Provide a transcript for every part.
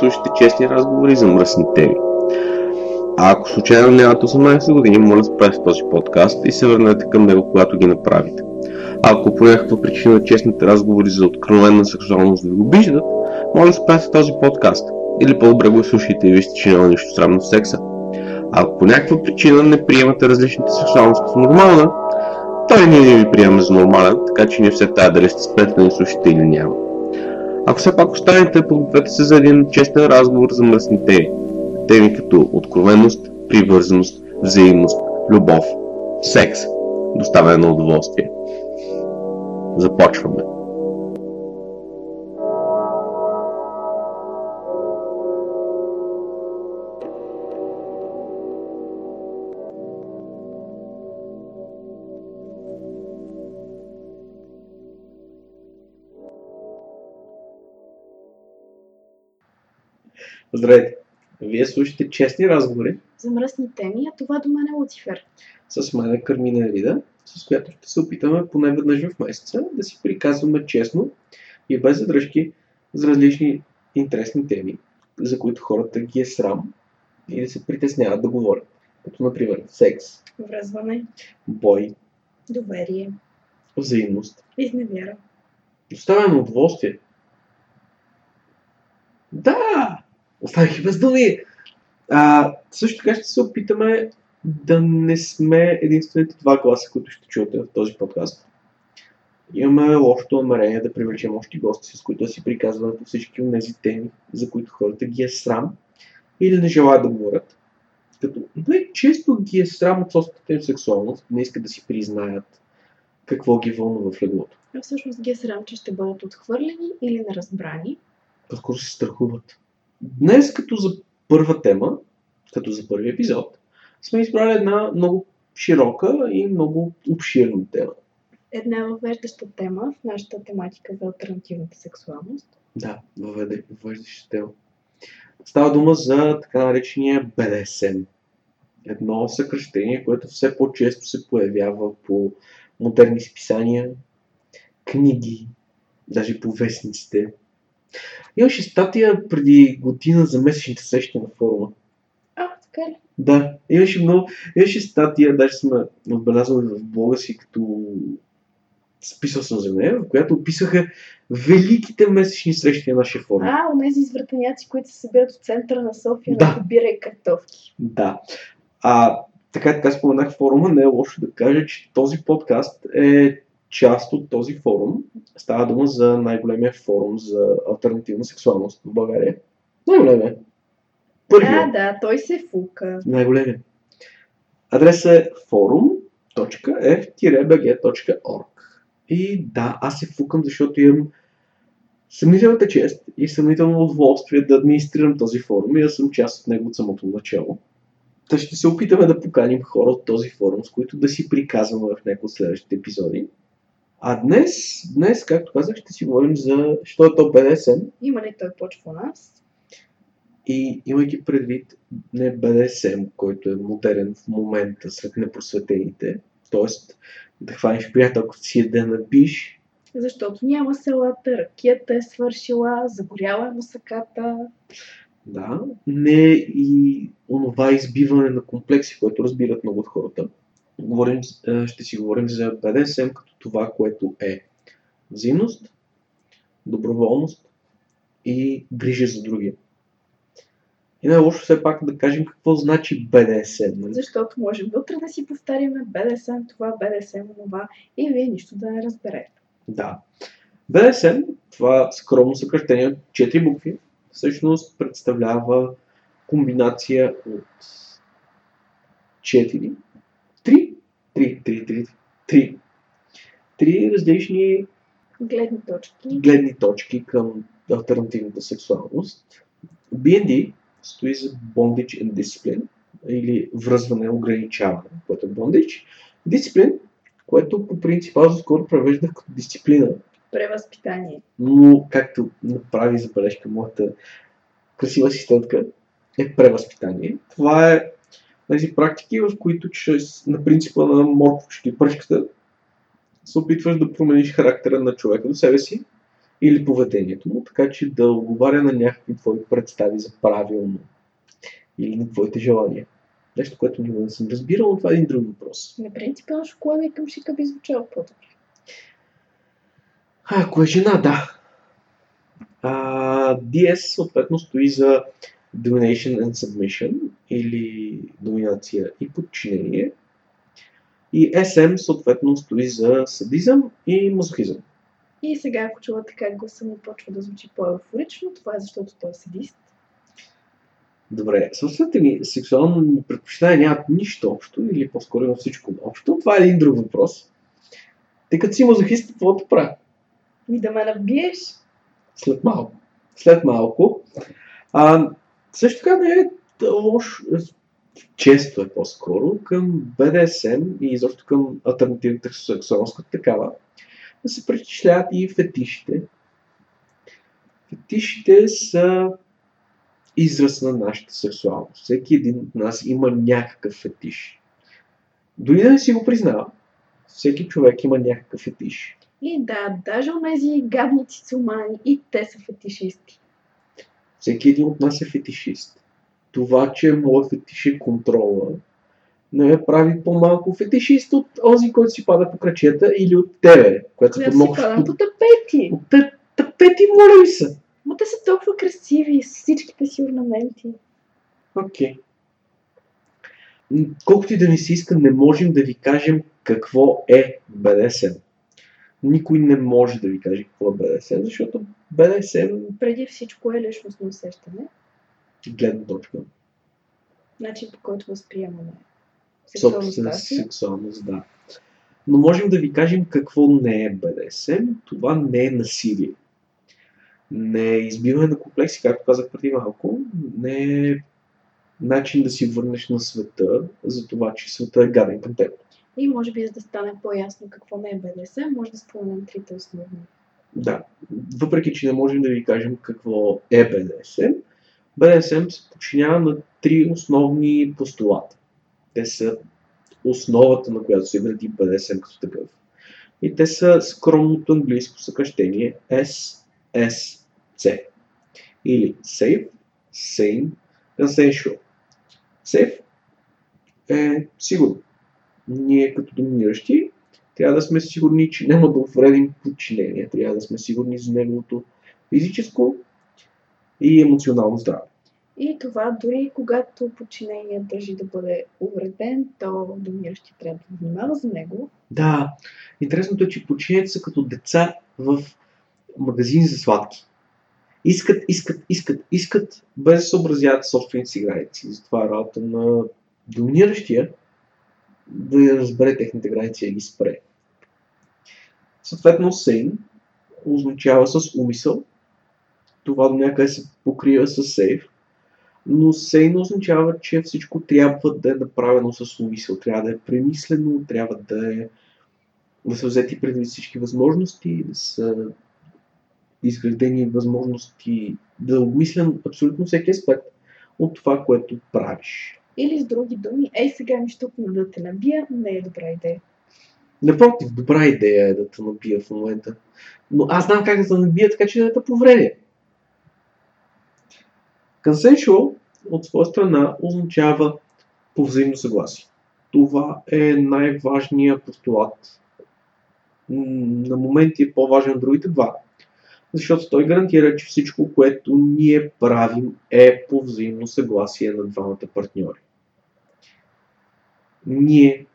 Слушате честни разговори за мръсни теми. А ако случайно нямате 18 години, моля спрете този подкаст и се върнете към него, когато ги направите. Ако по някаква причина честните разговори за откровенна сексуалност ви обиждат, моля спрете този подкаст. Или по-добре го слушайте и вижте, че няма нищо срамно в секса. Ако по някаква причина не приемате различните сексуалности като нормална, той ние не ви приема за нормален, така че не все тая дали сте сплетени да слушате или няма. Ако все пак останете, подгответе се за един честен разговор за мръсни теми. Теми като откровенност, привързаност, взаимност, любов, секс, доставяне на удоволствие. Започваме. Здравейте! Вие слушате честни разговори за мръсни теми, а това до мен е Луцифер. с мен е Кармина Вида, с която ще се опитаме поне веднъж в месеца да си приказваме честно и без задръжки за различни интересни теми, за които хората ги е срам и да се притесняват да говорят. Като например секс, Връзване, бой, доверие, взаимност, изневяра. доставяне удоволствие. Да! Оставих и без думи! А, също така ще се опитаме да не сме единствените два гласа, които ще чуете в този подкаст. Имаме лошото намерение да привлечем още гости, с които да си приказваме по всички от тези теми, за които хората ги е срам или не желаят да говорят. Като най-често ги е срам от собствената им сексуалност, не искат да си признаят какво ги вълнува в леглото. А всъщност ги е срам, че ще бъдат отхвърлени или неразбрани. по-скоро се страхуват. Днес, като за първа тема, като за първи епизод, сме избрали една много широка и много обширна тема. Една въвеждаща тема в нашата тематика за альтернативната сексуалност. Да, въвеждаща тема. Става дума за така наречения BDSM. Едно съкръщение, което все по-често се появява по модерни списания, книги, даже по вестниците. Имаше статия преди година за месечните срещи на форума. А, така ли? Да, имаше много, имаше статия, даже сме отбелязвали в блога си, като списал съм за нея, в която описаха великите месечни срещи на нашия форум. А, онези извратеняци, които се събират в центъра на София Да. на бира и картофки. Да. А, така така споменах форума, не е лошо да кажа, че този подкаст е част от този форум. Става дума за най-големия форум за альтернативна сексуалност в България. Най-големия. Първия. Да, да, той се фука. най-големия. Адресът е forum.f-bg.org И да, аз се фукам, защото имам съмнителната чест и съмнително удоволствие да администрирам този форум и да съм част от него от самото начало. Та ще се опитаме да поканим хора от този форум, с които да си приказваме в някои от следващите епизоди. А днес, днес, както казах, ще си говорим за що е то BDSM Има ли той почва у нас? и имайки предвид не BDSM, който е модерен в момента сред непросветените, т.е. да хванеш приятелката си и да я набиш, Защото няма селата, ракията е свършила, загоряла е мусаката. да, не и онова избиване на комплекси, което разбират много от хората. Говорим, е, ще си говорим за BDSM като това, което е взаимност, доброволност и грижа за другия. И не е лошо все пак да кажем какво значи BDSM. Нали? Защото можем утре да си повтаряме БДСМ това, БДСМ това и вие нищо да не разберете. Да. BDSM, това скромно съкръщение от 4 букви, всъщност представлява комбинация от 4, 3, 3, 3, 3, 3, 3 различни Гледни точки. гледни точки към альтернативната сексуалност. BND стои за Bondage and Discipline или връзване, ограничаване, което е Bondage. Discipline, което по принцип аз скоро превеждах като дисциплина, Превъзпитание. но както направи забележка моята красива асистентка, е превъзпитание. Това е тези практики, в които чрез на принципа на морковчето и пръчката се опитваш да промениш характера на човека до себе си или поведението му, така че да отговаря на някакви твои представи за правилно или на твоите желания. Нещо, което никога не съм разбирал, но това е един друг въпрос. На принципа на шоколада и към шика би звучало по-добре. А, ако е жена, да. А, DS съответно стои за Domination and Submission или доминация и подчинение. И SM съответно стои за садизъм и мазохизъм. И сега, ако чувате как гласа му почва да звучи по-еуфорично, това е защото той е садист. Добре, собствените ми сексуални предпочитания нямат нищо общо или по-скоро има всичко общо. Това е един друг въпрос. Тъй като си мазохист, какво да правя? И да ме набиеш. След малко. След малко. А, също така не е лошо, често е по-скоро към BDSM и изобщо към альтернативната сексуалност като такава да се причисляват и фетишите. Фетишите са израз на нашата сексуалност. Всеки един от нас има някакъв фетиш. Дори да не си го признава, всеки човек има някакъв фетиш. И да, даже онези гадни цицумани, и те са фетишисти. Всеки един от нас е фетишист. Това, че моят фетиш е контрола, не ме прави по-малко фетишист от онзи, който си пада по крачета или от тебе, което Която си падам по тапети. От тапети, моля ви се. Ма те са толкова красиви с всичките си орнаменти. Окей. М, Колкото и да ни се иска, не можем да ви кажем какво е BDSM. Никой не може да ви каже какво е BDSM, защото BDSM Преди всичко е личностно усещане, гледна точка. начин по който възприемаме собствена си. сексуалност, да. Но можем да ви кажем какво не е BDSM. Това не е насилие. Не е избиване на комплекси, както казах преди малко. Не е начин да си върнеш на света, за това, че света е гаден към теб. И може би, за да стане по-ясно какво не е БДС, може да споменем трите основни. Да. Въпреки, че не можем да ви кажем какво е BDSM, BDSM се подчинява на три основни постулата. Те са основата, на която се гради BDSM като такъв. И те са скромното английско съкръщение SSC. Или Safe, Sane, Consensual. Safe е сигурно. Ние като доминиращи трябва да сме сигурни, че няма да увредим подчинение. Трябва да сме сигурни за неговото физическо и емоционално здраве. И това дори когато подчинение държи да бъде увреден, то доминиращи трябва да внимава за него. Да, интересното е, че подчинените са като деца в магазин за сладки. Искат, искат, искат, искат, без да съобразяват собствените си граници. Затова е работа на доминиращия да разбере техните граници и да ги спре. Съответно, сейн означава с умисъл. Това до някъде се покрива с сейф. Но сейн означава, че всичко трябва да е направено с умисъл. Трябва да е премислено, трябва да е да са взети предвид всички възможности, да са изградени възможности, да обмислям абсолютно всеки аспект от това, което правиш. Или с други думи, ей сега ми щупна да те набия, не е добра идея. Напротив, добра идея е да те набия в момента. Но аз знам как да те набия, така че да те повредя. Consensual от своя страна означава по взаимно съгласие. Това е най-важният постулат. На моменти е по-важен от другите два. Защото той гарантира, че всичко, което ние правим е по взаимно съгласие на двамата партньори. Ние,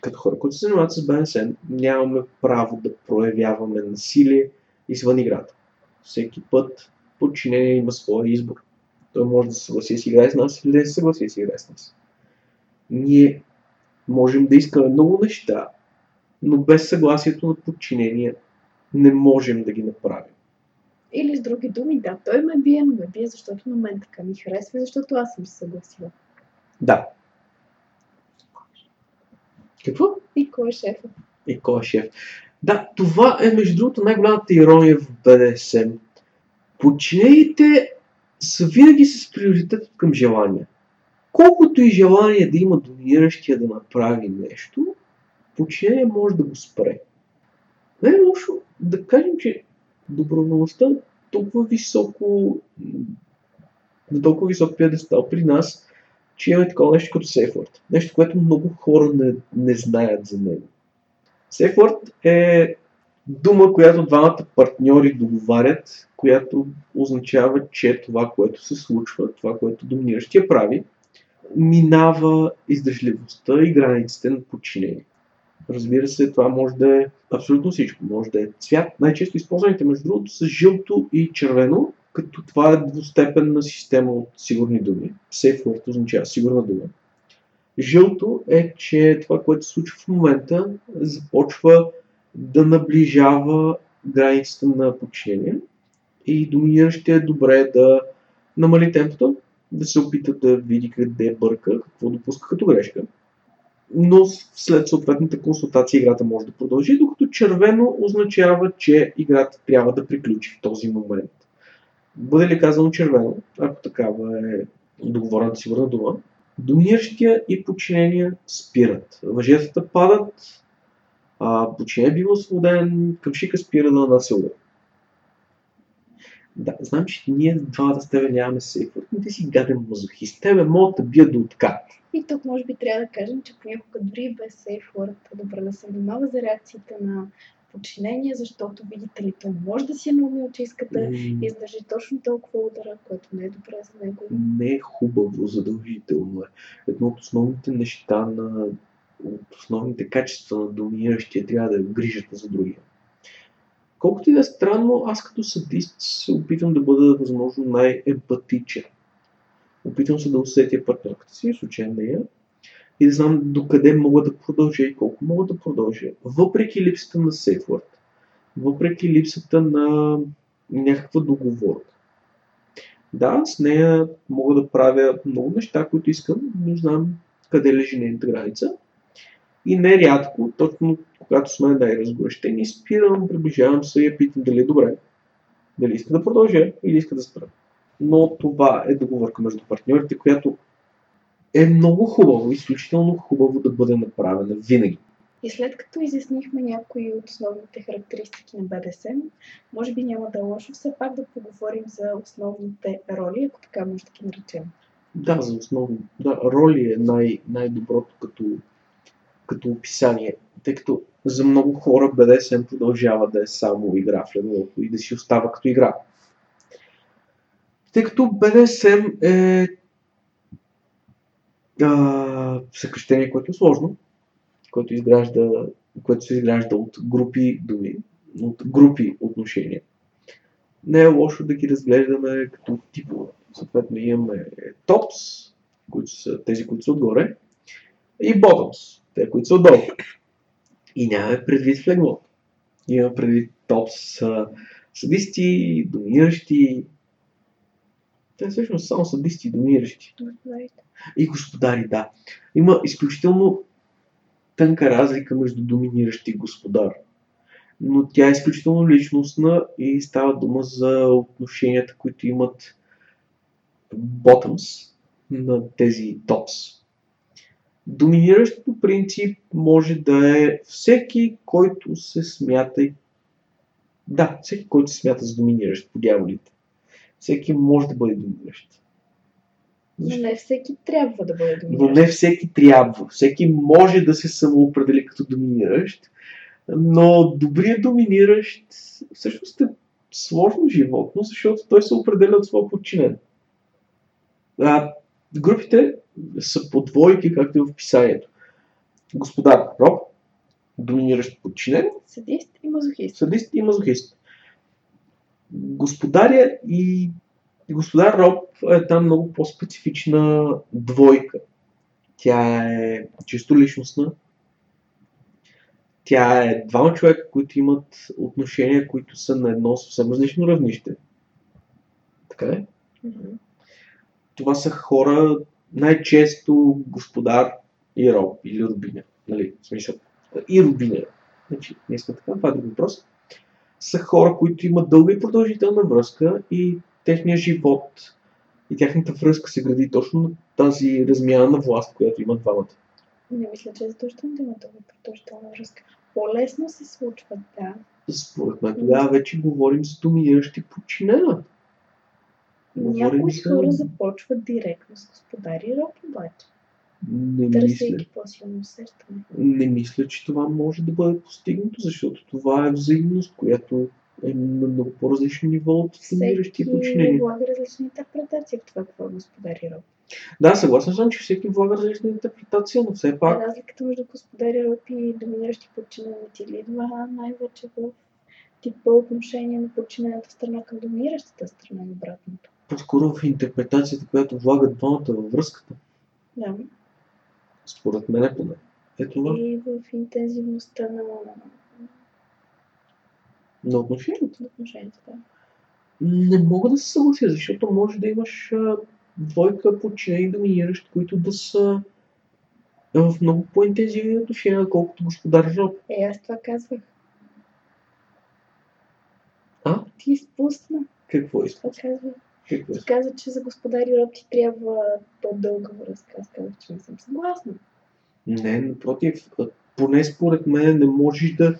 като хора, които се занимават с БНСМ, нямаме право да проявяваме насилие извън играта. Всеки път подчинение има своя избор. Той може да се съгласи да си играе с нас или да не се съгласи да си играе с нас. Ние можем да искаме много неща, но без съгласието на подчинение не можем да ги направим. Или с други думи, да, той ме бие, но ме бие, защото на мен така ми харесва, защото аз съм се съгласила. Да. Какво? И кой е шефът? И кой е шеф? Да, това е между другото най-голямата ирония в BDSM. Подчинените са винаги с приоритет към желания. Колкото и желание да има доминиращия да направи нещо, подчинение може да го спре. Не е да кажем, че доброволността толкова високо, на толкова висок пиедестал при нас, че имаме такова нещо като Сейфорд. Нещо, което много хора не, не знаят за него. Сейфорд е дума, която двамата партньори договарят, която означава, че това, което се случва, това, което доминиращия прави, минава издържливостта и границите на подчинение. Разбира се, това може да е абсолютно всичко. Може да е цвят. Най-често използваните, между другото, са жълто и червено, като това е двустепенна система от сигурни думи. Safe word означава сигурна дума. Жълто е, че това, което се случва в момента, започва да наближава границата на подчинение и доминиращия е добре да намали темпото, да се опита да види къде бърка, какво допуска като грешка. Но след съответната консултация играта може да продължи, докато червено означава, че играта трябва да приключи в този момент. Бъде ли казано червено, ако такава е договорената сигурна дума, доминиращия и подчинения спират. Въжетата падат, а, подчинен бива освободен, къмшика спира да нанася удар. Да, знам, че ние двамата с тебе нямаме сейфът, но ти си гаден мазохист. Тебе могат да бият до откат. И тук може би трябва да кажем, че понякога дори без сейф хората добре да се внимава за реакциите на подчинение, защото видите ли, той може да си е наумил, че иска да М, издържи точно толкова удара, което не е добре за него. Не е хубаво, задължително е. Едно от основните неща на от основните качества на доминиращия трябва да е грижата за другия. Колкото и да е странно, аз като садист се опитвам да бъда възможно най-емпатичен. Опитвам се да усетя партньорката си, в случая нея, и да знам докъде мога да продължа и колко мога да продължа. Въпреки липсата на сейфворд, въпреки липсата на някаква договорка. Да, с нея мога да правя много неща, които искам, но знам къде лежи нейната граница. И нерядко, точно когато сме най-разгорещени, спирам, приближавам се и я питам дали е добре, дали иска да продължа или иска да спра. Но това е договорка между партньорите, която е много хубаво, изключително хубаво да бъде направена винаги. И след като изяснихме някои от основните характеристики на БДСМ, може би няма да е лошо все пак да поговорим за основните роли, ако така може да ги наречем. Да, за основно. Да, роли е най- най-доброто като, като описание, тъй като за много хора BDSM продължава да е само игра в леглото и да си остава като игра. Тъй като BDSM е а, съкръщение, което е сложно, което, изгражда, което се изгражда от групи думи, от групи отношения. Не е лошо да ги разглеждаме като типове. Съответно имаме топс, които са тези, които са отгоре, и bottoms, те, които са отдолу. И нямаме предвид в леглото. Имаме предвид топс са садисти, доминиращи. Те всъщност само садисти доминиращи. И господари, да. Има изключително тънка разлика между доминиращ и господар. Но тя е изключително личностна и става дума за отношенията, които имат bottoms на тези tops. Доминиращ по принцип може да е всеки, който се смята и да, всеки, който се смята за доминиращ по дяволите. Всеки може да бъде доминиращ. Но не всеки трябва да бъде Но доминиращ. не всеки трябва. Всеки може да се самоопредели като доминиращ, но добрият доминиращ всъщност е сложно животно, защото той се определя от своя подчинен. А, групите са по двойки, както е в описанието. Господар Роб, доминиращ подчинен, Садист и мазохист. садист и мазохист. Господаря и господар Роб е там много по-специфична двойка. Тя е чисто личностна. Тя е двама човека, които имат отношения, които са на едно съвсем различно равнище. Така е? Мгм. Това са хора, най-често господар и роб или рубиня. Нали, в смисъл. И рубиня. Значи, не сме така, това е друг въпрос. Са хора, които имат дълга и продължителна връзка и техният живот и тяхната връзка се гради точно на тази размяна на власт, която имат двамата. Не мисля, че е задължително да има дълга продължителна връзка. по-лесно се случват, да. Според мен тогава вече говорим за доминиращи подчинена. Някои хора започват директно с господари роб, обаче, Не мисля, търсейки по-силно усещане. не мисля, че това може да бъде постигнато, защото това е взаимност, която е на много по-различно ниво от доминиращи Всеки подчинени. влага различни интерпретации в това, какво е господари роб. Да, съгласен съм, че всеки влага различна интерпретация, но все пак Разликата между господари роб и доминиращи подчинените ли идва най-вече в типа отношение на подчинената страна към доминиращата страна и обратното. По-скоро в интерпретацията, която влагат двамата във връзката, Да. според мен е поне. Е това И в интензивността на на отношението. на отношението. Да. Не мога да се съглася, защото може да имаш а, двойка подчинени доминиращи, които да са в много по-интензивни отношения, отколкото господар Роб. Е, аз това казвах. А? Ти изпусна. Какво е? Това казвах. Какво? Ти каза, че за господари роб ти трябва по-дълга връзка. Аз казах, че не съм съгласна. Не, напротив, поне според мен не можеш да,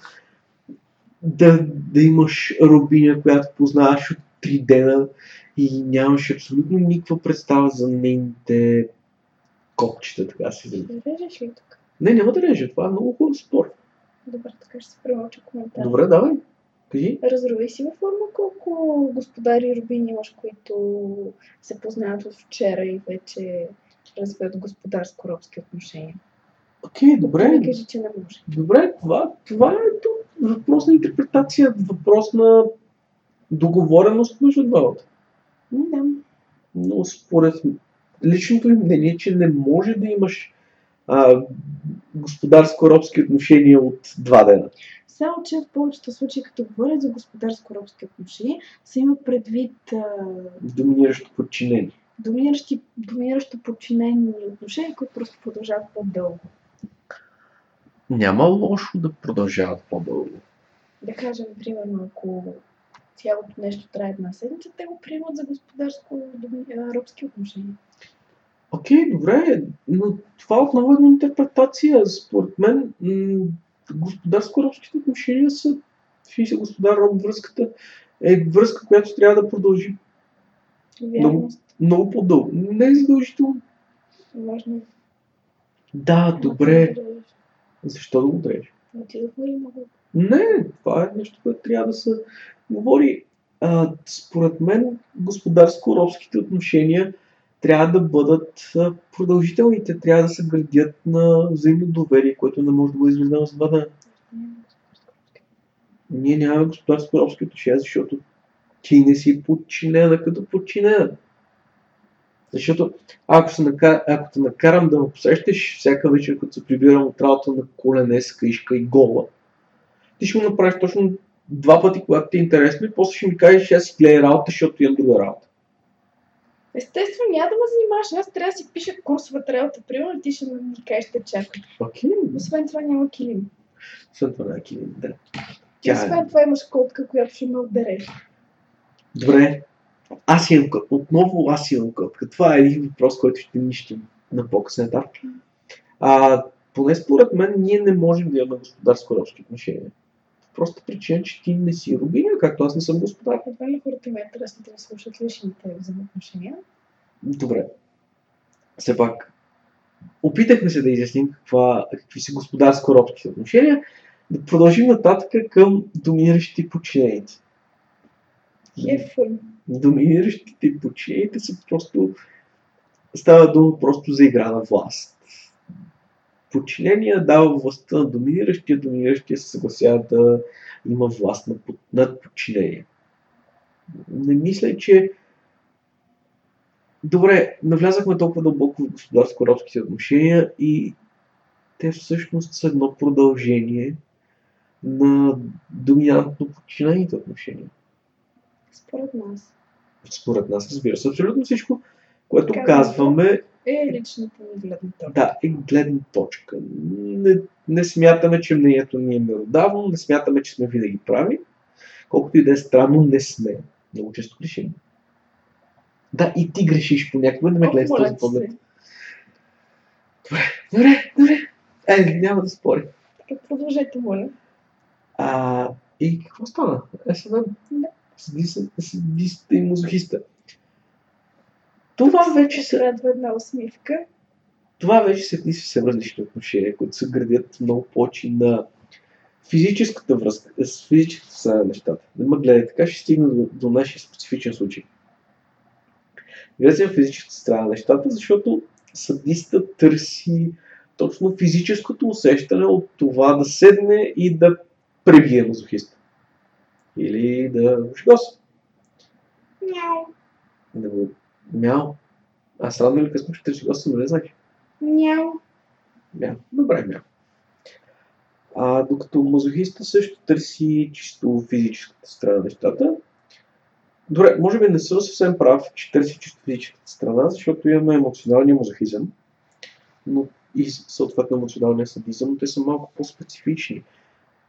да, да имаш рубиня, която познаваш от три дена и нямаш абсолютно никаква представа за нейните копчета, така изразя. Ще режеш ли тук? Не, няма да режа, това е много хубав спор. Добре, така ще се премълча коментар. Добре, давай. Кажи. Разрови си във форма колко господари рубини имаш, които се познават от вчера и вече развиват господарско-робски отношения. Окей, добре. Не кажи, че не може. Добре, това, това е тук въпрос на интерпретация, въпрос на договореност между двамата. Да. Но според личното им мнение, че не може да имаш господарско-робски отношения от два дена. Само, че в повечето случаи, като говорят за господарско-робски отношения, се има предвид а, Доминиращо подчинение. доминиращи, доминиращо подчинени отношения, които просто продължават по-дълго. Няма лошо да продължават по-дълго. Да кажем, примерно, ако цялото нещо трае една седмица, те го приемат за господарско-робски отношения. Окей, добре, но това отново е една интерпретация. Според мен м- господарско-робските отношения са, фи се господар роб връзката е връзка, която трябва да продължи Вярност. много по-дълго. Не е задължително. Важно е. Да, добре. Защо да го много? Не, това е нещо, което трябва да се говори. А, според мен, господарско-робските отношения трябва да бъдат продължителни. Те трябва да се градят на взаимно доверие, което не може да бъде изградено за два дена. Ние нямаме господарско-робски отношения, защото ти не си подчинена като подчинена. Защото ако, се нака... ако те накарам да ме посещаш всяка вечер, като се прибирам от работа на колене, с каишка и гола, ти ще го направиш точно два пъти, когато ти е интересно и после ще ми кажеш, аз си гледай работа, защото имам друга работа. Естествено, няма да ме занимаваш. Аз трябва да си пиша курсовата работа. Примерно ти ще ми кажеш, ще чакам. Окей, Освен това няма килим. след това на килим, да. Тя е. освен това имаш котка, която ще ме отдереш. Добре. Аз имам котка. Отново аз имам котка. Това е един въпрос, който ще нищим на по-късен етап. А, поне според мен ние не можем да имаме господарско-робски отношения. Просто причина, че ти не си рубиня, както аз не съм господар. Едва ли хората им е интересно да ви слушат личните взаимоотношения? Добре. Все пак, опитахме се да изясним каква, какви са господарско-робските отношения, да продължим нататък към доминиращите и подчинените. Е. Доминиращите и подчинените са просто... Става дума просто за игра на власт. Подчинения дава властта на доминиращия, доминиращия се съгласява да има власт над, под- над подчинение. Не мисля, че Добре, навлязахме толкова дълбоко в господарско-робските отношения и те всъщност са едно продължение на доминантно подчинените отношения. Според нас. Според нас, разбира се, абсолютно всичко, което Казвам, казваме, Е личната ни гледна точка. да, е гледна точка. Не, не смятаме, че мнението ни е меродавно, не смятаме, че сме винаги прави. Колкото и да е странно, не сме. Много често грешим. Да, и ти грешиш понякога, да ме Ох, гледай с този поглед. се. Добре, добре. Е, няма да спори. Така, продължете, моля. А, и какво стана? СНМ. Да. Садиста и мазохиста. Това вече се са радва една усмивка. това вече са едни съвсем различни отношения, които се градят много повече на физическата връзка, с физическата на нещата. Не ме гледай, така ще стигна до, до нашия специфичен случай. На физическата страна на нещата, защото съдиста търси точно физическото усещане от това да седне и да пребие мазохиста. Или да го шгоса. Няу. Да го мяу. Аз рано или късно ще търси госа, но не знаеш. Няу. Мяу. Добре, мяу. А, докато мазохиста също търси чисто физическата страна на нещата. Добре, може би не съм съвсем прав, че търси чисто физическата страна, защото имаме емоционалния мазохизъм, но и съответно емоционалния садизъм, те са малко по-специфични.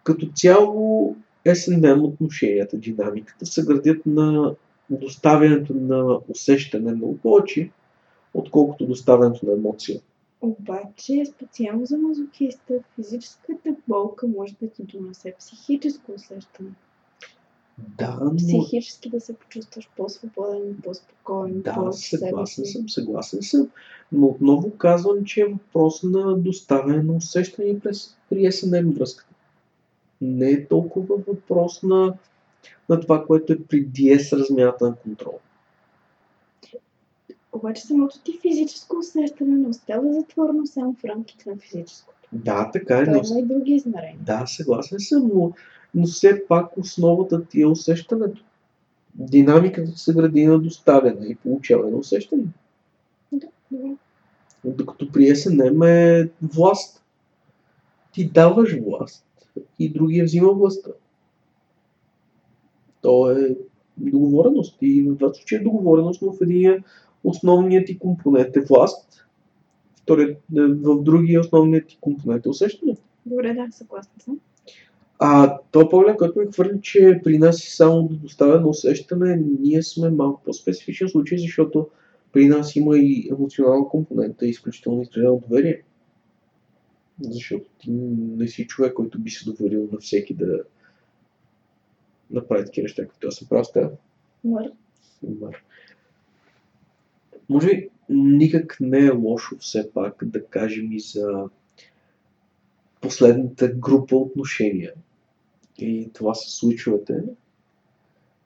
Като цяло S&M отношенията, динамиката се градят на доставянето на усещане много повече, отколкото доставянето на емоция. Обаче, специално за мазохиста, физическата болка може да ти донесе психическо усещане. Да, но... Психически да се почувстваш по-свободен, по-спокоен, Да, съгласен съм, съгласен съм. Но отново казвам, че е въпрос на доставяне на усещане през, при SNM връзката. Не е толкова въпрос на, на това, което е при DS размяната на контрол. Обаче самото ти физическо усещане не остава затворено само в рамките на физическото. Да, така е, Той но... и други измерения. Да, съгласен съм, но, но все пак основата ти е усещането. Динамиката се гради на доставяне и получаване на усещане. Добре. Докато при SNM е власт. Ти даваш власт и другия взима властта. То е договореност. И в двата случая е договореност, но в един основният ти компонент е власт, вторият, е, в другия основният ти компонент е усещане. Добре, да, съгласна съм. А то поглед, който ми хвърли, че при нас е само да доставя на усещане, ние сме малко по-специфичен случай, защото при нас има и емоционална компонента и изключително изградено доверие. Защото ти не си човек, който би се доверил на всеки да направи такива неща, като аз съм теб. Мър. Мър. Може би никак не е лошо все пак да кажем и за последната група отношения. И това са случвате.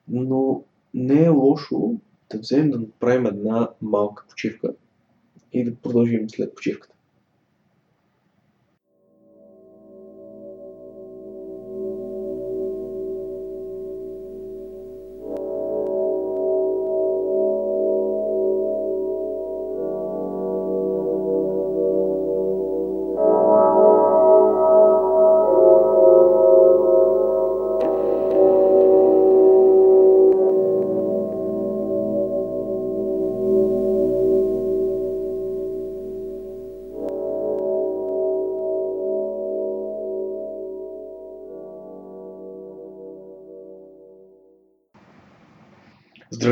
Но не е лошо да вземем да направим една малка почивка и да продължим след почивката.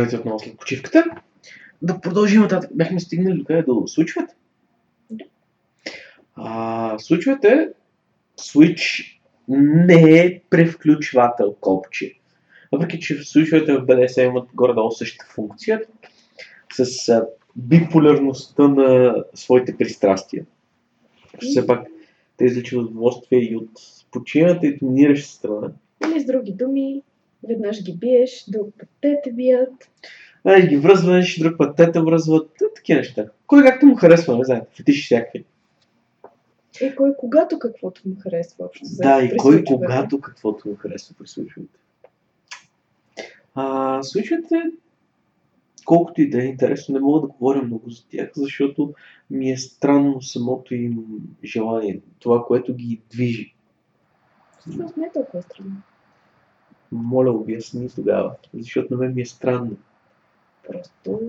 Здравейте отново след почивката. Да продължим нататък. Бяхме стигнали до къде до случвате. Да. А, случвате, Switch не е превключвател копче. Въпреки, че случвате в BDSM имат горе-долу същата функция, с а, биполярността на своите пристрастия. Все пак те изличат удоволствие и от почината и доминираща страна. Или с други думи, веднъж ги биеш, друг път те те бият. Ай, ги връзваш, друг път те те връзват, та, такива неща. Кой както му харесва, не знаете, фетиши всякакви. И кой когато каквото му харесва общо. Да, и кой когато каквото му харесва при случването. А, случаите, колкото и да е интересно, не мога да говоря много за тях, защото ми е странно самото им желание, това, което ги движи. Всъщност не е толкова странно. Моля, обясни тогава, защото на мен ми е странно. Просто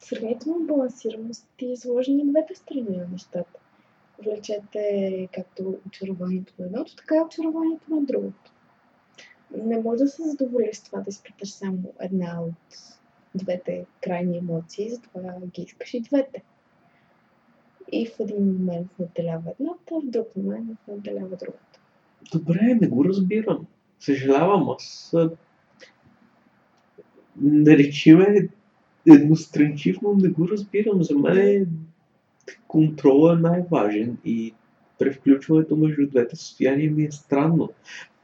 сравнително балансираност ти изложи на двете страни на нещата. Влечете както очарованието на едното, така и очарованието на другото. Не може да се задоволи с това да изпиташ само една от двете крайни емоции, затова ги искаш и двете. И в един момент надделява едната, в друг момент надделява другата. Добре, не го разбирам. Съжалявам, аз а, наречи ме едностранчив, но не го разбирам. За мен е контрола е най-важен и превключването между двете състояния ми е странно.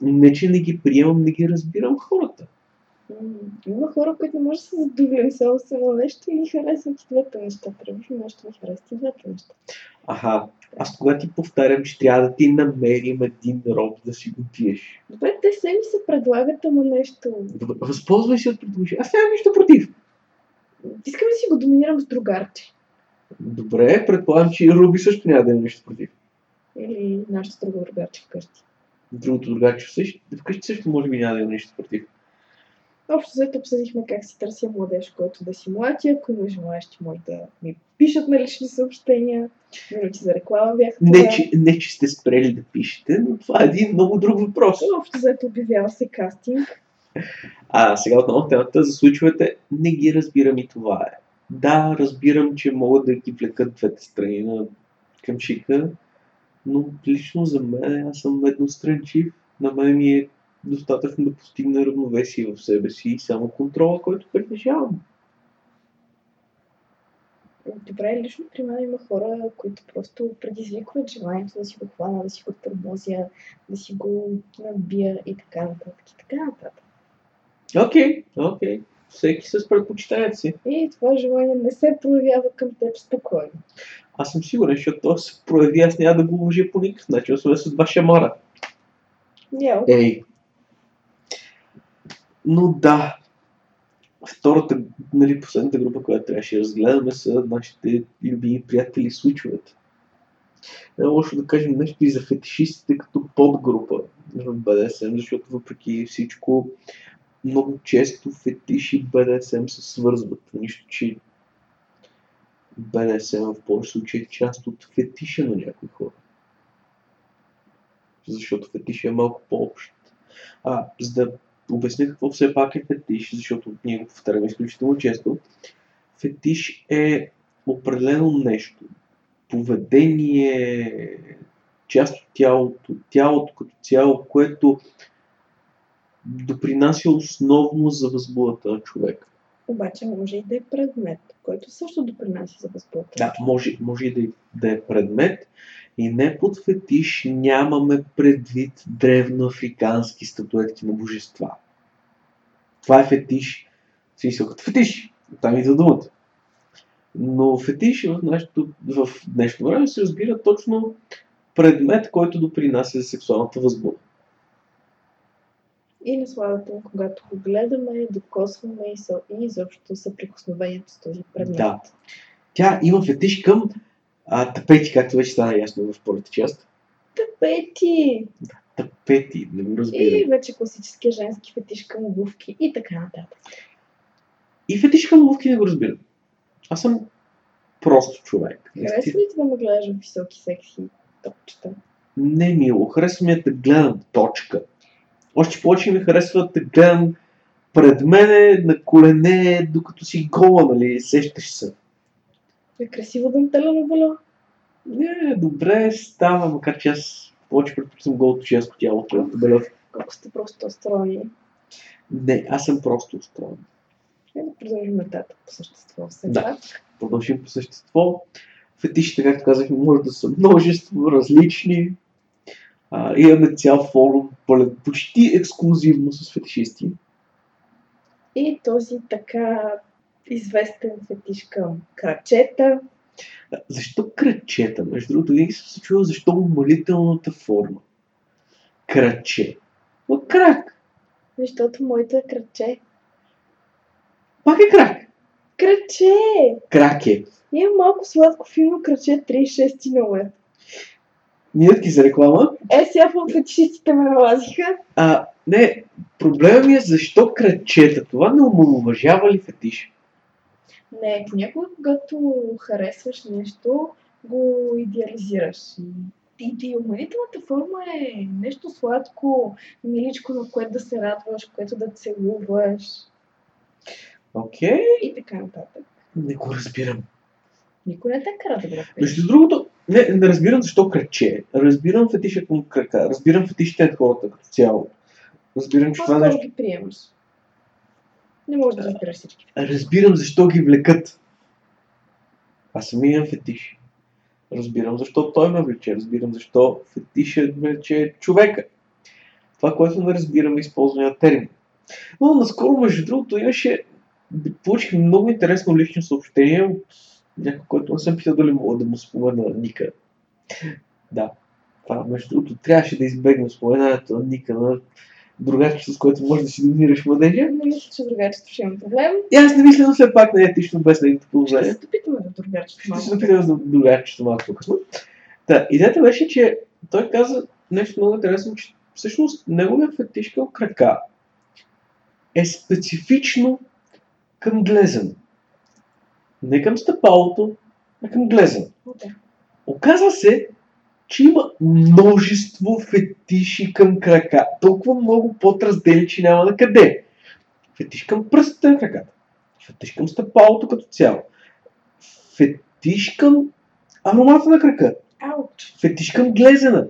Не, че не ги приемам, не ги разбирам хората. Има хора, които може да се задоволим с едно нещо и ни харесват и двете неща. Трябва нещо ми харесва и двете неща. Аха, аз кога ти повтарям, че трябва да ти намерим един роб да си го пиеш. Добре, те сами се предлагат, ама нещо. Възползвай се от предложението. Аз нямам нищо против. Искам да си го доминирам с другарче. Добре, предполагам, че и Руби също няма да има нищо против. Или нашето друго другарче вкъщи. Другото другарче вкъщи също може би няма да има нищо против. Общо взето обсъдихме как си търся младеж, който да си млад и ако има желаящи, може да ми пишат на лични съобщения. Минути за реклама бяха Не че, не, че сте спрели да пишете, но това е един много друг въпрос. Общо взето обявява се кастинг. А сега отново темата за случвате, не ги разбирам и това е. Да, разбирам, че могат да ги влекат двете страни на къмшика, но лично за мен аз съм едностранчив. На мен ми е достатъчно да постигна равновесие в себе си и само контрола, който притежавам. Добре, лично при мен има хора, които просто предизвикват желанието да си го хвана, да си го тормозя, да си го набия и така нататък. И така нататък. Окей, окей. Всеки с предпочитанието си. И това желание не се проявява към теб спокойно. Аз съм сигурен, защото то се прояви, аз няма да го уважа по никакъв начин, освен с два шамара. Няма. Ей. Но да. Втората, нали, последната група, която трябваше да разгледаме, са нашите любими приятели случват. Не лошо да кажем нещо и за фетишистите като подгрупа в BDSM, защото въпреки всичко много често фетиш и BDSM се свързват. Нищо, че BDSM в повече случаи е част от фетиша на някои хора. Защото фетиш е малко по-общ. А, за да обясня какво все пак е фетиш, защото ние го повтаряме изключително често. Фетиш е определено нещо. Поведение, част от тялото, тялото като цяло, което допринася основно за възбудата на човека. Обаче може и да е предмет, който също допринася за възбудата. Да, може, може и да, да е предмет. И не под фетиш нямаме предвид древноафрикански статуетки на божества. Това е фетиш. Смисъл като фетиш. Там идва думата. Но фетиш в, нашето, в днешно време се разбира точно предмет, който допринася за сексуалната възбуда. И насладата, когато го гледаме, докосваме и, са, и изобщо съприкосновението с този предмет. Да. Тя има фетиш към а, тапети, както вече стана ясно в първата част. Тапети! Тапети, не го И разбирам. вече класическия женски фетиш към обувки и така нататък. И фетиш към обувки не го разбирам. Аз съм прост човек. Харесва ли ти да ме гледаш в високи секси топчета? Не, мило. Харесва ми е да гледам точка. Още повече ми харесва да гледам пред мене на колене, докато си гола, нали, сещаш се. Е красиво дентелено бело. Не, добре става, макар че аз повече предпочитам голото женско тяло, отколкото белето. Колко сте просто устроени. Не, аз съм просто устроен. Е да продължим нататък по същество. Все Да. Продължим по същество. Фетишите, както казахме, може да са множество, различни. А, имаме цял форум, пълен почти ексклюзивно с фетишисти. И този така известен фетиш към крачета. Защо крачета? Между другото, винаги съм се чувал защо умолителната форма. Краче. Но крак. Защото моето е краче. Пак е крак. Краче! Крак е. Има малко сладко филно краче 36 номер. Минутки за реклама. Е, сега в фетишистите ме налазиха. А, не, проблемът ми е защо крачета. Това не омалуважава ли фетиш? Не, понякога, когато харесваш нещо, го идеализираш. И, умилителната форма е нещо сладко, миличко, на което да се радваш, което да целуваш Окей, и така нататък. не го разбирам. Никой не те кара да го правиш. Между другото, Не, не разбирам защо кръче. Разбирам фетиша към крака. Разбирам фетишите на хората като цяло. Разбирам, че това нещо... ги приемаш. Не можеш да разбираш всички. Разбирам защо ги влекат. Аз съм имам фетиш. Разбирам защо той ме влече. Разбирам защо фетиша влече човека. Това, което не разбирам е използвания термин. Но наскоро, между другото, имаше... Получих много интересно лично съобщение от някой, който не съм питал дали мога да му спомена Ника. Да. Това, между другото, трябваше да избегнем споменането на Ника на другарчето, с което може да си доминираш младежа. Не мисля, че другачето ще има проблем. И аз не мисля, но все пак не е етично без нейното Ще положение. се допитаме до другачето Ще се малко. допитаме за другачето малко по-късно. Да, идеята беше, че той каза нещо много интересно, че всъщност неговият фетиш към крака е специфично към глезен. Не към стъпалото, а към глезен. Да. Оказва се, че има множество фетиши към крака. Толкова много подраздели, че няма на къде. Фетиш към пръстите на краката. Фетиш към стъпалото като цяло. Фетиш към аромата на крака. Ауч. Фетиш към глезена.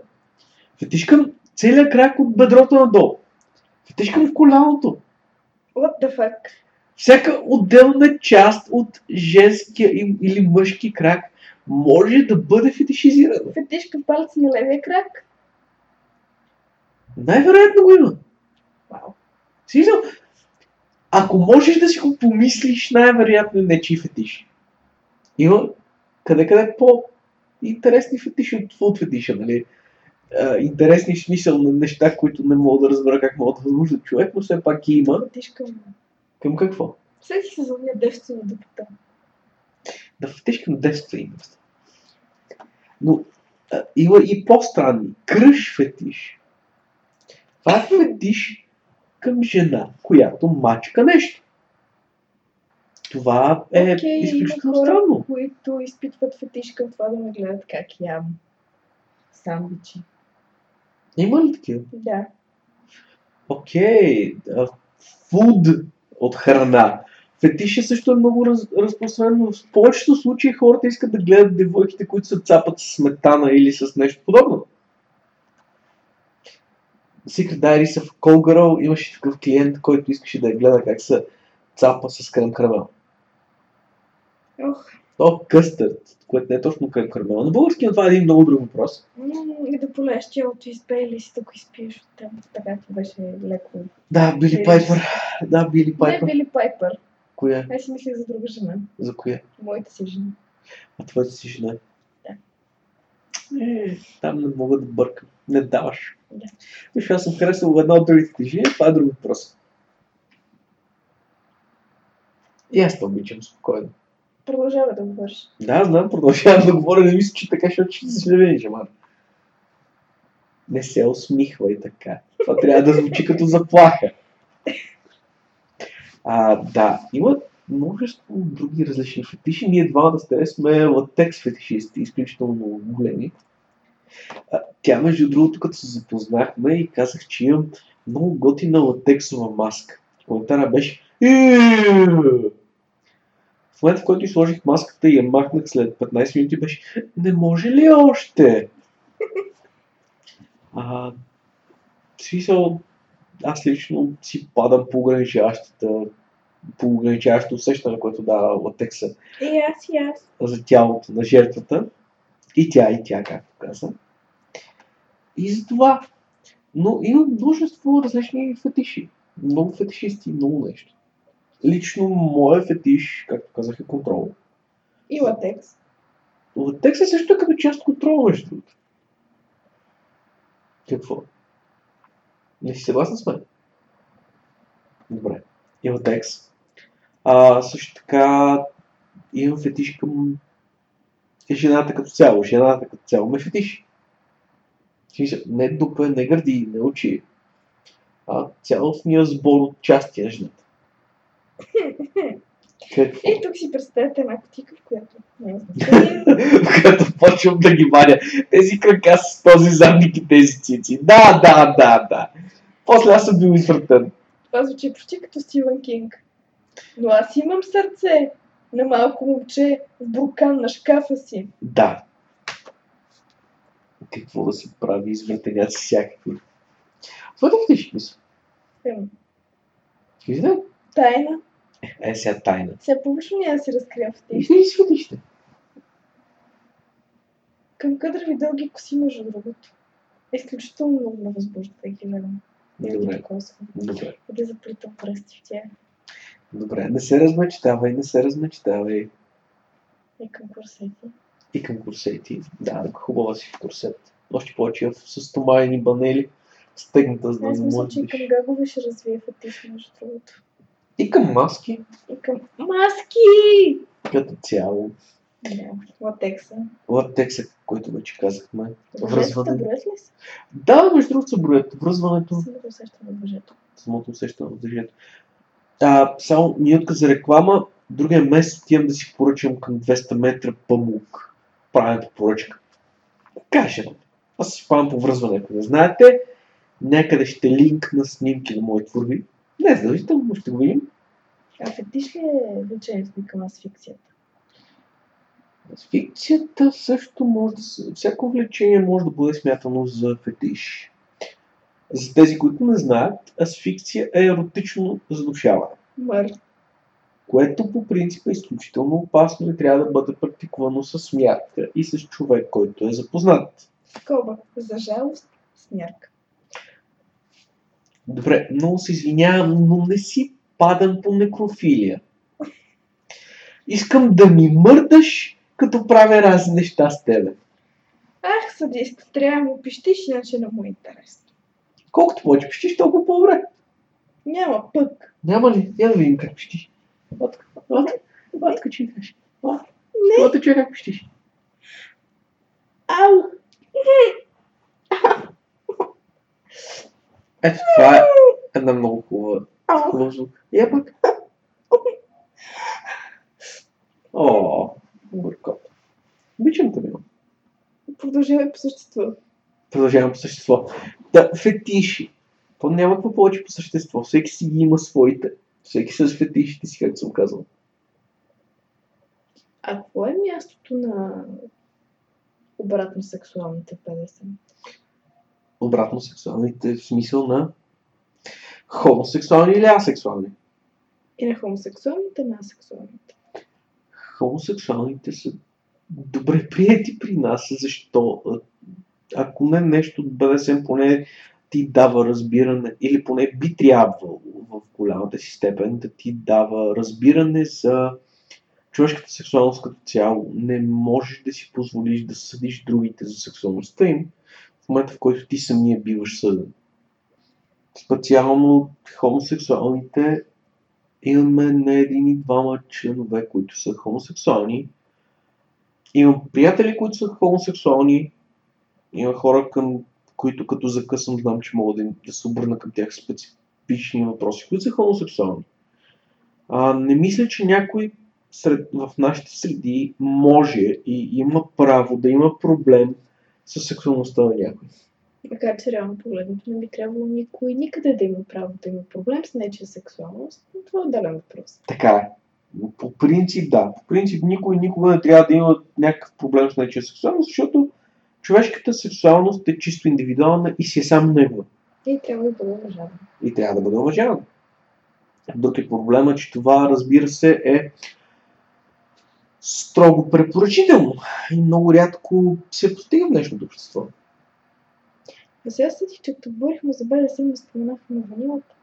Фетиш към целия крак от бедрото надолу. Фетиш към коляното. What the fuck? Всяка отделна част от женския или мъжки крак може да бъде фетишизирана. Фетиш към палец на левия крак? Най-вероятно го има. Вау. Смисъл, ако можеш да си го помислиш, най-вероятно е нечи фетиш. Има къде-къде по-интересни фетиши от, от фетиша, нали? А, интересни в смисъл на неща, които не мога да разбера как могат да възможда човек, но все пак ги има. Фетиш към... Към какво? Всеки сезон е девствено дупата. Да фетиш към девственност. Но а, има и по-странни. Кръж фетиш. Това е фетиш към жена, която мачка нещо. Това е Окей, изключително хора, странно. които изпитват фетиш към това да ме гледат как ям. Сандвичи. Има ли такива? Да. Окей. а, Фуд от храна. Фетиша също е много раз, разпространен, но в повечето случаи хората искат да гледат девойките, които се цапат с сметана или с нещо подобно. Secret Diaries of Call имаше такъв клиент, който искаше да я гледа как се цапа с крем карамел. Ох, То къстърт, което не е точно крем карамел. На български това е един много друг въпрос. и да полеш тялото избели си, да го изпиеш от там. Така че беше леко. Да, Били Е, Пайпер. Да, Били Не, Пайпер. Били Пайпер. Коя? Аз си мислех за друга жена. За коя? Моята си жена. А твоята си жена? Да. Е, там не мога да бъркам. Не даваш. Да. Виж, аз съм харесал една от другите ти жени, това е друг въпрос. И аз те обичам спокойно. Продължава да говориш. Да, знам, продължавам да говоря, не мисля, че така, защото ще се слевени, жамар. Не се усмихвай така. Това трябва да звучи като заплаха. А, да, има множество други различни фетиши. Ние двамата с тебе сме латекс фетишисти, изключително големи. А, тя, между другото, като се запознахме и казах, че имам много готина латексова маска. Коментара беше «Иу!» В момента, в който и сложих маската и я махнах след 15 минути, беше Не може ли още? А, в смисъл, аз лично си падам по ограничаващата по ограничаващото усещане, което дава латекса И аз, и аз. за тялото на жертвата. И тя, и тя, както каза. И за това. Но има множество различни фетиши. Много фетишисти, много нещо. Лично моят фетиш, както казах, е контрол. И латекс. Латекс е също като част от контрола, между другото. Какво? Не си съгласен с мен? Добре. И латекс. А, също така имам фетиш към жената като цяло. Жената като цяло ме фетиш. Не дупе, не гърди, не очи. А цялостния сбор от части на жената. И тук си представяте една котика, в която не е значение. в която почвам да ги варя. Тези крака с този задник и тези цици. Да, да, да, да. После аз съм бил извратен. Това звучи почти като Стивън Кинг. Но аз имам сърце на малко момче в буркан на шкафа си. Да. какво да се прави, изметеняци всякакви. Какви са? Ем, Какви са? Е, сега тайна. Сега публично няма да си разкрия в тях. са фетишите? Към къдрави дълги коси, между другото. Изключително много ме възбужда да ги гледам. Добре, да заплитам пръсти в тях. Добре, не се размечтавай, не се размечтавай. И към курсети. И към курсети. Да, хубава си в курсет. Още повече в- с стомайни банели, стегната, за да Аз не мисля, можеш че да и към гагове ще развие фетиш, между другото. И към маски, И към маски! като цяло. Да, латекса. Латекса, който вече казахме. Въжетата Връзване. броят ли се? Да, между другото се броят. Връзването, Самото усещане от въжето. самото усещане от движението. А, само минутка за реклама. Другия месец отивам да си поръчам към 200 метра памук. Правенето поръчка. Каже, аз си спавам по връзване, ако не знаете. Някъде ще линк на снимки на мои творби. Не задължително, но ще го видим. А фетиш ли е ви към асфиксията? Фикцията също може да се... Всяко влечение може да бъде смятано за фетиш. За тези, които не знаят, асфикция е еротично задушаване. Мър. което по принцип е изключително опасно и трябва да бъде практикувано с мярка и с човек, който е запознат. Коба. За жалост, с мярка. Добре, много се извинявам, но не си падам по некрофилия. Искам да ми мърдаш, като правя разни неща с тебе. Ах, съдист, трябва да му пищиш, иначе не му е интересно. Колкото повече пищиш, толкова по-добре. Няма пък. Няма ли? Я да видим как пищиш. Отка, че идваш. Не. Отка, че как пищиш. Ау! Ето това е една много хубава Ау! Хубав звук. Я пък. О, добър кот. Обичам те, мило. Продължавай по същество. Продължавам по същество. Да, фетиши. То няма какво повече по същество. Всеки си ги има своите. Всеки с фетишите си, както съм казал. А какво е мястото на обратно сексуалните 50? Обратно сексуалните в смисъл на хомосексуални или асексуални. И на хомосексуалните, на асексуалните. Хомосексуалните са добре приети при нас. Защо? Ако не нещо БДСМ, поне ти дава разбиране, или поне би трябвало в голямата си степен да ти дава разбиране за човешката сексуалност като цяло. Не можеш да си позволиш да съдиш другите за сексуалността им в момента, в който ти самия биваш съден. Специално хомосексуалните имаме не един и двама членове, които са хомосексуални. Имам приятели, които са хомосексуални. Има хора, към които като закъсам, знам, че мога да, им- да се обърна към тях специфични въпроси, които са хомосексуални. А, не мисля, че някой сред, в нашите среди може и има право да има проблем с сексуалността на някой. Макар че реално погледнато не би трябвало никой никъде да има право да има проблем с нечия сексуалност, но това е отделен въпрос. Така е. По принцип, да. По принцип, никой никога не трябва да има някакъв проблем с нечия сексуалност, защото човешката сексуалност е чисто индивидуална и си е само негова. И трябва да бъде уважаван. И трябва да бъде уважавана. Друг е проблема, че това, разбира се, е строго препоръчително и много рядко се постига в днешното общество. Но сега сетих, че като говорихме за БДСМ, не споменахме ванилата.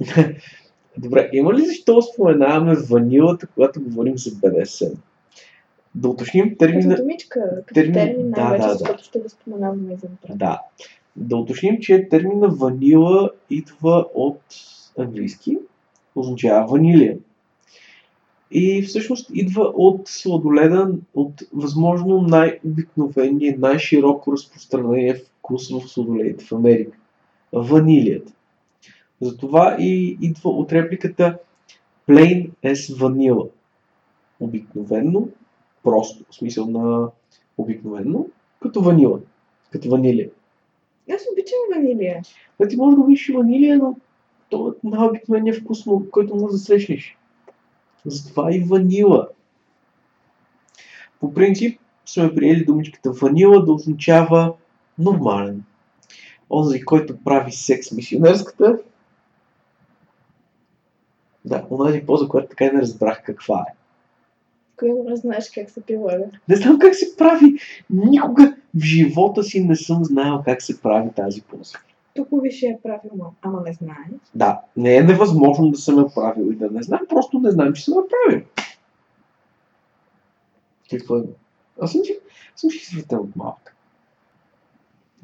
Добре, има ли защо споменаваме ванилата, когато говорим за БДСМ? Да уточним термина. Като думичка, като термин- термин, да, най-вече, да, да. ще го споменаваме за напред. Да. Да уточним, че термина ванила идва от английски, означава ванилия. И всъщност идва от сладоледа, от възможно най-обикновения, най-широко разпространение вкус в сладоледите в Америка. Ванилията. Затова и идва от репликата plain as vanilla. Обикновенно, просто, в смисъл на обикновенно, като ванила, като ванилия. Аз обичам ванилия. Да ти можеш да видиш ванилия, но то е най-обикновения вкус, който можеш да срещнеш. Затова и ванила. По принцип, сме приели думичката ванила да означава нормален. Онзи, който прави секс мисионерската. Да, онази поза, която така и не разбрах каква е. Кое не знаеш как се прилага. Не знам как се прави. Никога в живота си не съм знаел как се прави тази поза. Тук виж е правилно, ама не знаеш. Да, не е невъзможно да съм правил и да не знам, просто не знам, че съм я правил. Какво е? Аз съм, съм си светен от малък.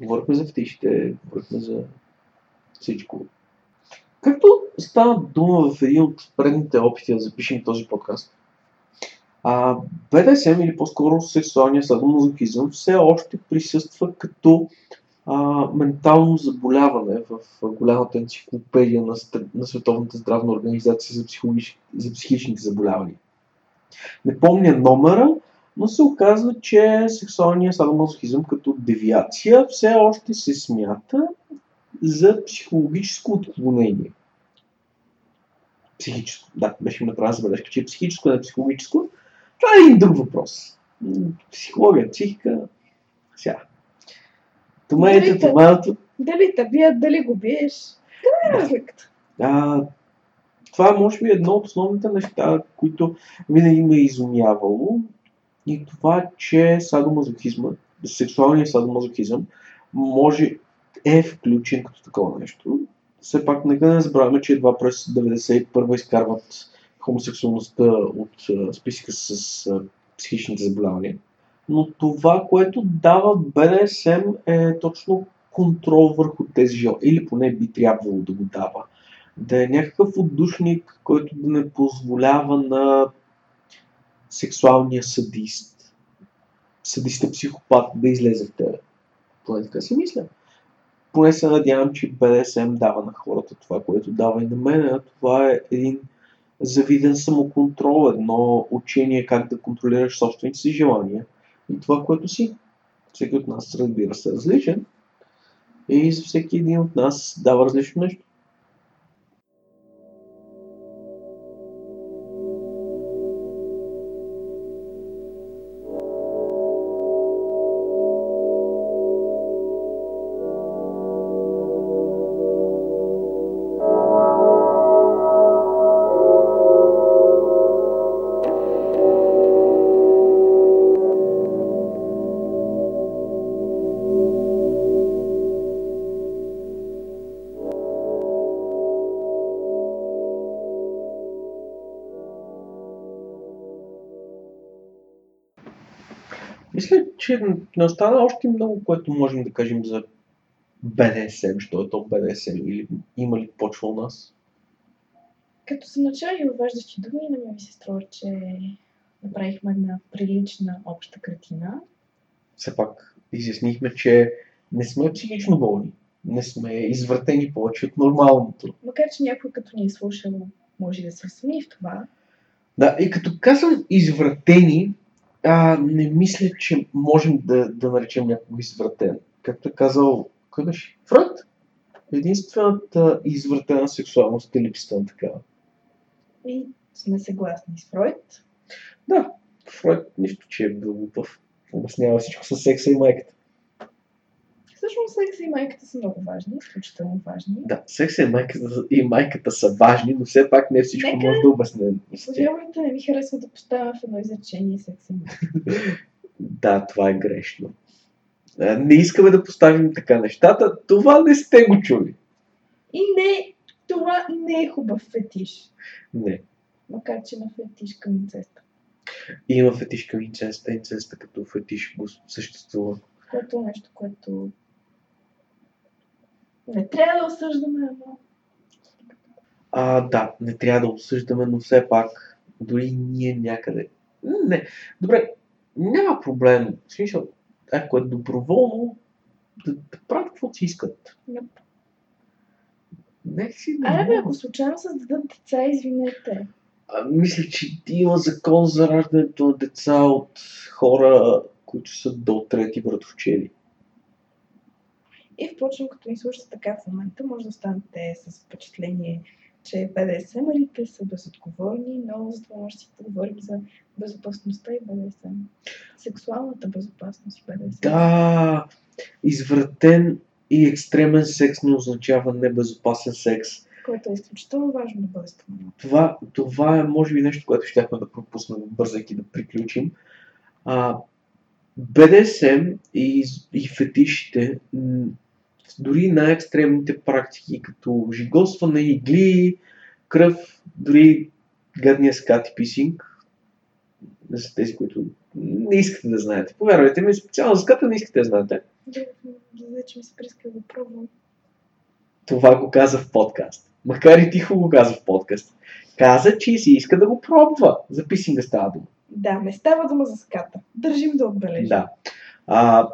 Говорихме за птичите, говорихме за всичко. Както стана дума в един от предните опити да запишем този подкаст, а, БДСМ или по-скоро сексуалния садомазохизъм все още присъства като а, ментално заболяване в голямата енциклопедия на, на Световната здравна организация за, психологич... за психичните заболявания. Не помня номера, но се оказва, че сексуалният садомазохизъм като девиация все още се смята за психологическо отклонение. Психическо. Да, беше ми направена забележка, че е психическо, не психологическо. Това е един друг въпрос. Психология, психика. Сега. Добре, томато. Дали те бият, дали го биеш. Къде е разликата? А, това е, може би, едно от основните неща, които винаги ме е изумявало. И това, е, че садомазохизма, сексуалният садомазохизъм, може е включен като такова нещо. Все пак, нека не забравяме, че едва през 91 изкарват хомосексуалността от списъка с психичните заболявания. Но това, което дава БДСМ е точно контрол върху тези животи. Или поне би трябвало да го дава. Да е някакъв отдушник, който да не позволява на сексуалния садист, садиста психопат да излезе в тебе. Поне така си мисля. Поне се надявам, че БДСМ дава на хората това, което дава и на мен. А това е един завиден самоконтрол, едно учение как да контролираш собствените си желания и това, което си. Всеки от нас, разбира се, е различен и всеки един от нас дава различно нещо. Че не остана още много, което можем да кажем за БДСМ, що е то БДСМ или има ли почва у нас? Като за начали въвеждащи думи, на ми се струва, че направихме една прилична обща картина. Все пак изяснихме, че не сме психично болни, не сме извратени повече от нормалното. Макар, че някой като ни е слушал, може да се усъмни в това. Да, и като казвам извратени, а, не мисля, че можем да, да наречем някого извратен. Както е казал, кой беше? Фройд? Единствената извратена сексуалност е липсата на такава. И сме съгласни с Фройд. Да, Фройд нищо, че е бил глупав. Обяснява всичко с секса и майката. Всъщност секса и майката са много важни, изключително важни. Да, секса и майката, и майката са важни, но все пак не всичко Нека- може да обяснем. Извинявайте, не ми харесва да поставям в едно изречение секса и. Да, това е грешно. Не искаме да поставим така нещата. Това не сте го чули. И не, това не е хубав фетиш. Не. Макар, че има фетиш към инцеста. Има фетиш към инцеста. Инцеста като фетиш го съществува. Което е нещо, което не трябва да осъждаме, но А, да, не трябва да осъждаме, но все пак дори ние някъде. Не. Добре, няма проблем. В смисъл, ако е доброволно, да, да правят каквото си искат. Yep. Нека си да Аре бе, могат. ако случайно създадат деца, извинете. А, мисля, че има закон за раждането на деца от хора, които са до трети братовчери. И впрочем, като ни слушате така в момента, може да останете с впечатление, че БДСМ-арите са безотговорни, но за това може да си поговорим за безопасността и БДСМ. Сексуалната безопасност и БДСМ. Да, извратен и екстремен секс не означава небезопасен секс. Което е изключително важно да бъде споменато. Това, това е, може би, нещо, което щяхме да пропуснем, бързайки да приключим. А, БДСМ и, и фетишите, дори най-екстремните практики, като жигосване, игли, кръв, дори гадния скат и писинг, за тези, които не искате да знаете. Повярвайте ми, специално за ската не искате да знаете. Да, вече ми се приска да пробвам. Това го каза в подкаст. Макар и тихо го каза в подкаст. Каза, че си иска да го пробва. За писинга става дума. Да, не става дума за ската. Държим да отбележим. Да. А,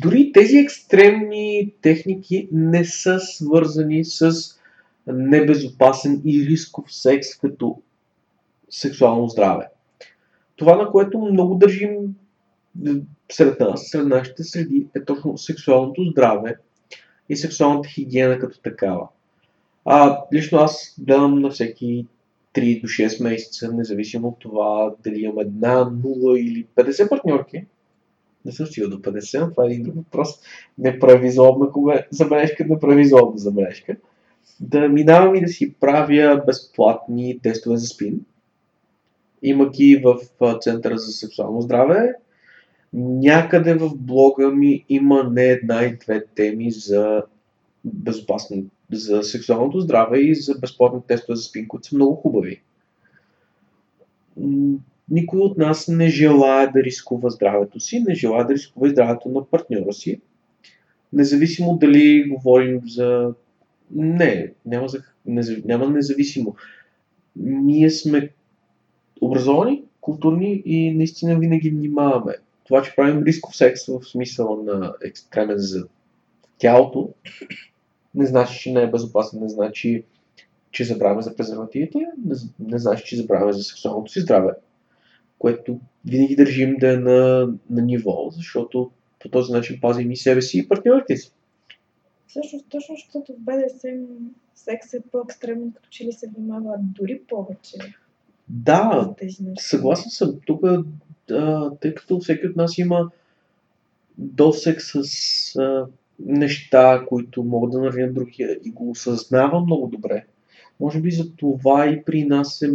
дори тези екстремни техники не са свързани с небезопасен и рисков секс като сексуално здраве. Това, на което много държим сред нас, сред нашите среди, е точно сексуалното здраве и сексуалната хигиена като такава. А, лично аз гледам на всеки 3 до 6 месеца, независимо от това дали имам една, 0 или 50 партньорки. Не съм стигал до 50, това е един друг въпрос. Не прави злобна забележка, не прави злобна забележка. Да минавам и да си правя безплатни тестове за спин. Има ги в Центъра за сексуално здраве. Някъде в блога ми има не една и две теми за безопасно, за сексуалното здраве и за безплатни тестове за спин, които са много хубави. Никой от нас не желая да рискува здравето си, не желая да рискува здравето на партньора си. Независимо дали говорим за... Не, няма, за... няма независимо. Ние сме образовани, културни и наистина винаги внимаваме. Това, че правим рисков секс в смисъла на екстремен за тялото, не значи, че не е безопасен, не значи, че забравяме за презервативите, не, не значи, че забравяме за сексуалното си здраве, което винаги държим да е на, на ниво, защото по този начин пазим и себе си и партньорите си. Всъщност, точно защото в БДСМ секс е по-екстремен, като че ли се внимава дори повече Да. Съгласен съм. Тук, а, тъй като всеки от нас има досек с а, неща, които могат да наранят другия и го осъзнава много добре. Може би за това и при нас е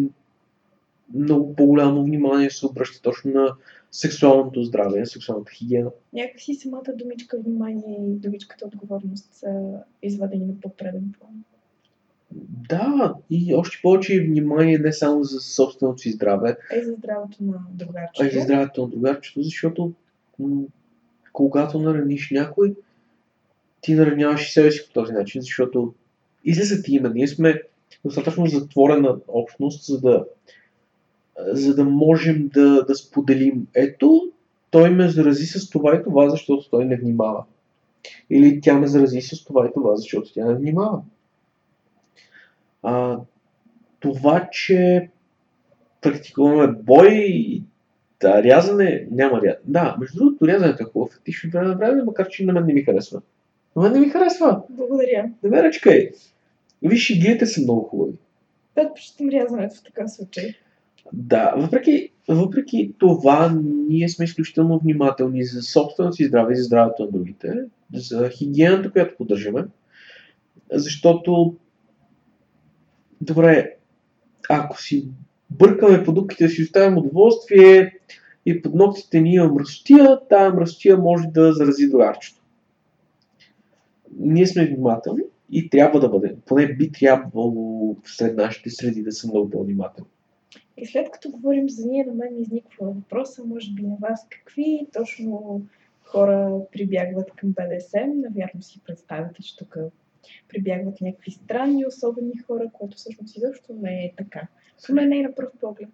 много по-голямо внимание се обръща точно на сексуалното здраве, на сексуалната хигиена. Някакси самата думичка внимание и думичката отговорност са извадени на по-преден план. Да, и още повече внимание не само за собственото си здраве, Е за здравето на а другарчето. и за здравето на другарчето, защото м- когато нараниш някой, ти нараняваш и себе си по този начин, защото излиза ти има. Ние сме достатъчно затворена общност, за да, за да можем да, да споделим. Ето, той ме зарази с това и това, защото той не внимава. Или тя ме зарази с това и това, защото тя не внимава. А, това, че практикуваме бой, да, рязане, няма рязане. Да, между другото, рязането е хубав фетиш от време на време, макар че на мен не ми харесва. На мен не ми харесва. Благодаря. Не ме ръчкай. Виж, игрите са много хубави. Предпочитам рязането в такъв случай. Да, въпреки, въпреки това, ние сме изключително внимателни за собственото си здраве и за здравето на другите, за хигиената, която поддържаме, защото, добре, ако си бъркаме по дупките, си оставим удоволствие и под ногтите ни има мръсотия, тази мръсотия може да зарази другарчето. Ние сме внимателни и трябва да бъдем. Поне би трябвало сред нашите среди да са много по-внимателни. И след като говорим за ние, на мен изниква въпроса, може би на вас, какви точно хора прибягват към БДСМ. Навярно си представяте, че тук прибягват някакви странни, особени хора, което всъщност изобщо не е така. Поне не е на пръв поглед.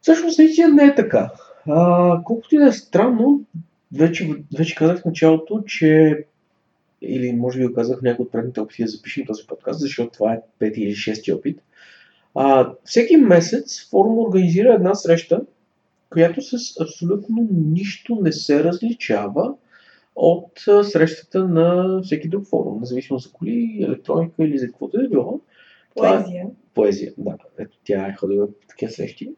Всъщност наистина не е така. А, колкото и да е странно, вече, вече казах в началото, че или може би го казах в някои от предните опити да запишем този подкаст, защото това е пети или шести опит. А, всеки месец форум организира една среща, която с абсолютно нищо не се различава от срещата на всеки друг форум, независимо за коли, електроника или за каквото да било. Е- Поезия. поезия. Да, ето тя е ходила по такива срещи.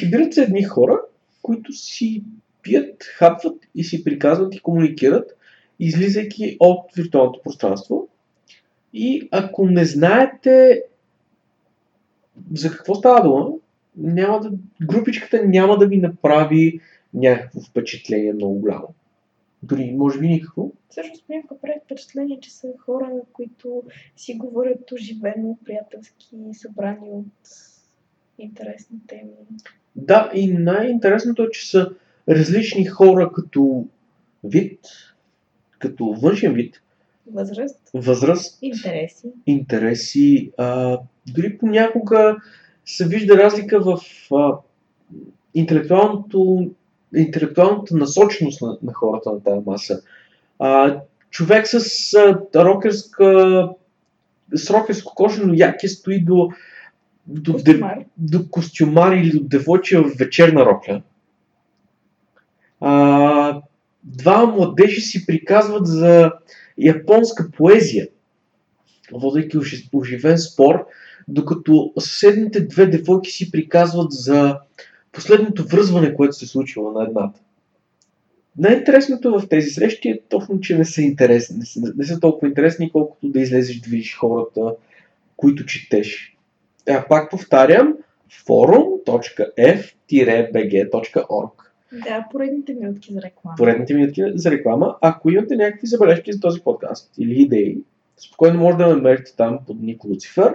Събират се едни хора, които си пият, хапват и си приказват и комуникират, излизайки от виртуалното пространство. И ако не знаете за какво става дума, няма да, групичката няма да ви направи някакво впечатление много голямо. Дори, може би, никакво. Всъщност понякога прави впечатление, че са хора, които си говорят оживено, приятелски, събрани от интересни теми. Да, и най-интересното е, че са различни хора като вид, като външен вид, Възраст, възраст, интереси. интереси. А, дори понякога се вижда разлика в а, интелектуалното, интелектуалната насоченост на, на хората на тази маса. А, човек с а, рокерска с рокерско кожено яке стои до, до, де- Костюмар. до костюмар или до девойче в вечерна рокля. А, два младежи си приказват за японска поезия, водейки ожи- оживен спор, докато съседните две девойки си приказват за последното връзване, което се случило на едната. Най-интересното в тези срещи е точно, че не са интересни, не са, не са толкова интересни, колкото да излезеш да видиш хората, които четеш. А пак повтарям, forum.f-bg.org Да, поредните минутки за реклама. Поредните минутки за реклама. Ако имате някакви забележки за този подкаст или идеи, спокойно може да ме намерите там под ник Луцифер.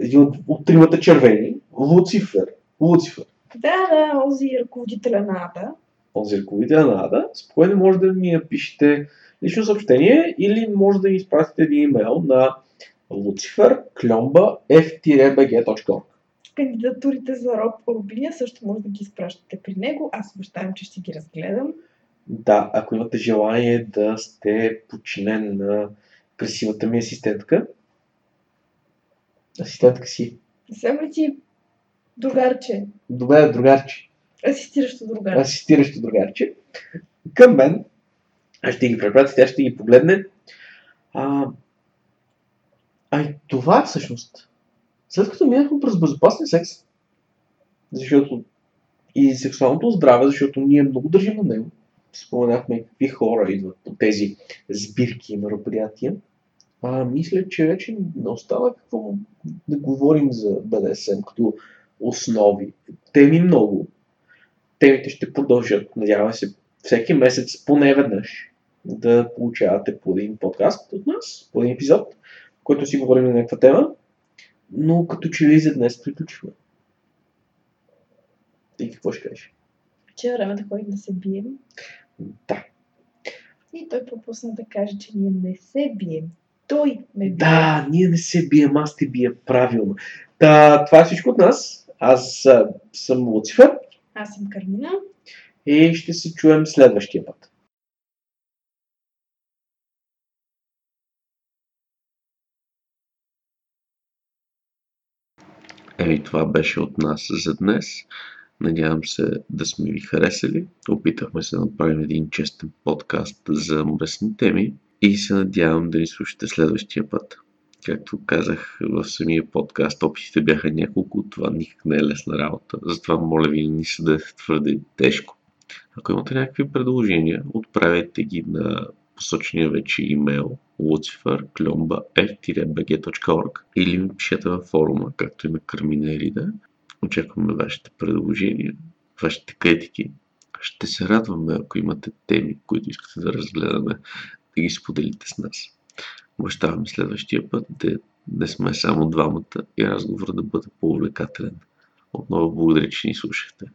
Един от, от тримата червени. Луцифер. Луцифер. Да, да, онзи ръководителя на АДА. Онзи ръководител на АДА. Спокойно може да ми напишете лично съобщение или може да ми изпратите един имейл на lucifer.f-bg.org Кандидатурите за Роб Рубиня също може да ги изпращате при него. Аз обещавам, че ще ги разгледам. Да, ако имате желание да сте подчинен на красивата ми асистентка. Асистентка си. Съм ли ти другарче? Добре, другарче. Асистиращо другарче. асистиращо другарче, към мен. Аз ще ги препратя, тя ще ги погледне. А, а и това е всъщност. След като минахме през безопасен секс, защото и сексуалното здраве, защото ние много държим на него. Споменахме какви хора идват по тези сбирки и мероприятия. А, мисля, че вече не остава какво да говорим за БДСМ като основи. Теми много, темите ще продължат. Надяваме се всеки месец поне веднъж да получавате по един подкаст от нас, по един епизод, в който си говорим на някаква тема. Но като че ли за днес приключваме. И какво ще кажеш? Че е време да ходим да се бием. Да. И той пропусна да каже, че ние не се бием. Той ме бие. Да, ние не се бием, аз те бия правилно. Та, това е всичко от нас. Аз а, съм Луцифер Аз съм Кармина. и ще се чуем следващия път. Ей, това беше от нас за днес. Надявам се да сме ви харесали. Опитахме се да направим един честен подкаст за мръсни теми и се надявам да ни слушате следващия път. Както казах в самия подкаст, опитите бяха няколко, това никак не е лесна работа. Затова моля ви, не се да твърде тежко. Ако имате някакви предложения, отправяйте ги на посочения вече имейл lucifer.f-bg.org или ми пишете във форума, както и на Кармина Ерида. Очакваме вашите предложения, вашите критики. Ще се радваме, ако имате теми, които искате да разгледаме, да ги споделите с нас. Обещаваме следващия път да не сме само двамата и разговор да бъде по-увлекателен. Отново благодаря, че ни слушахте.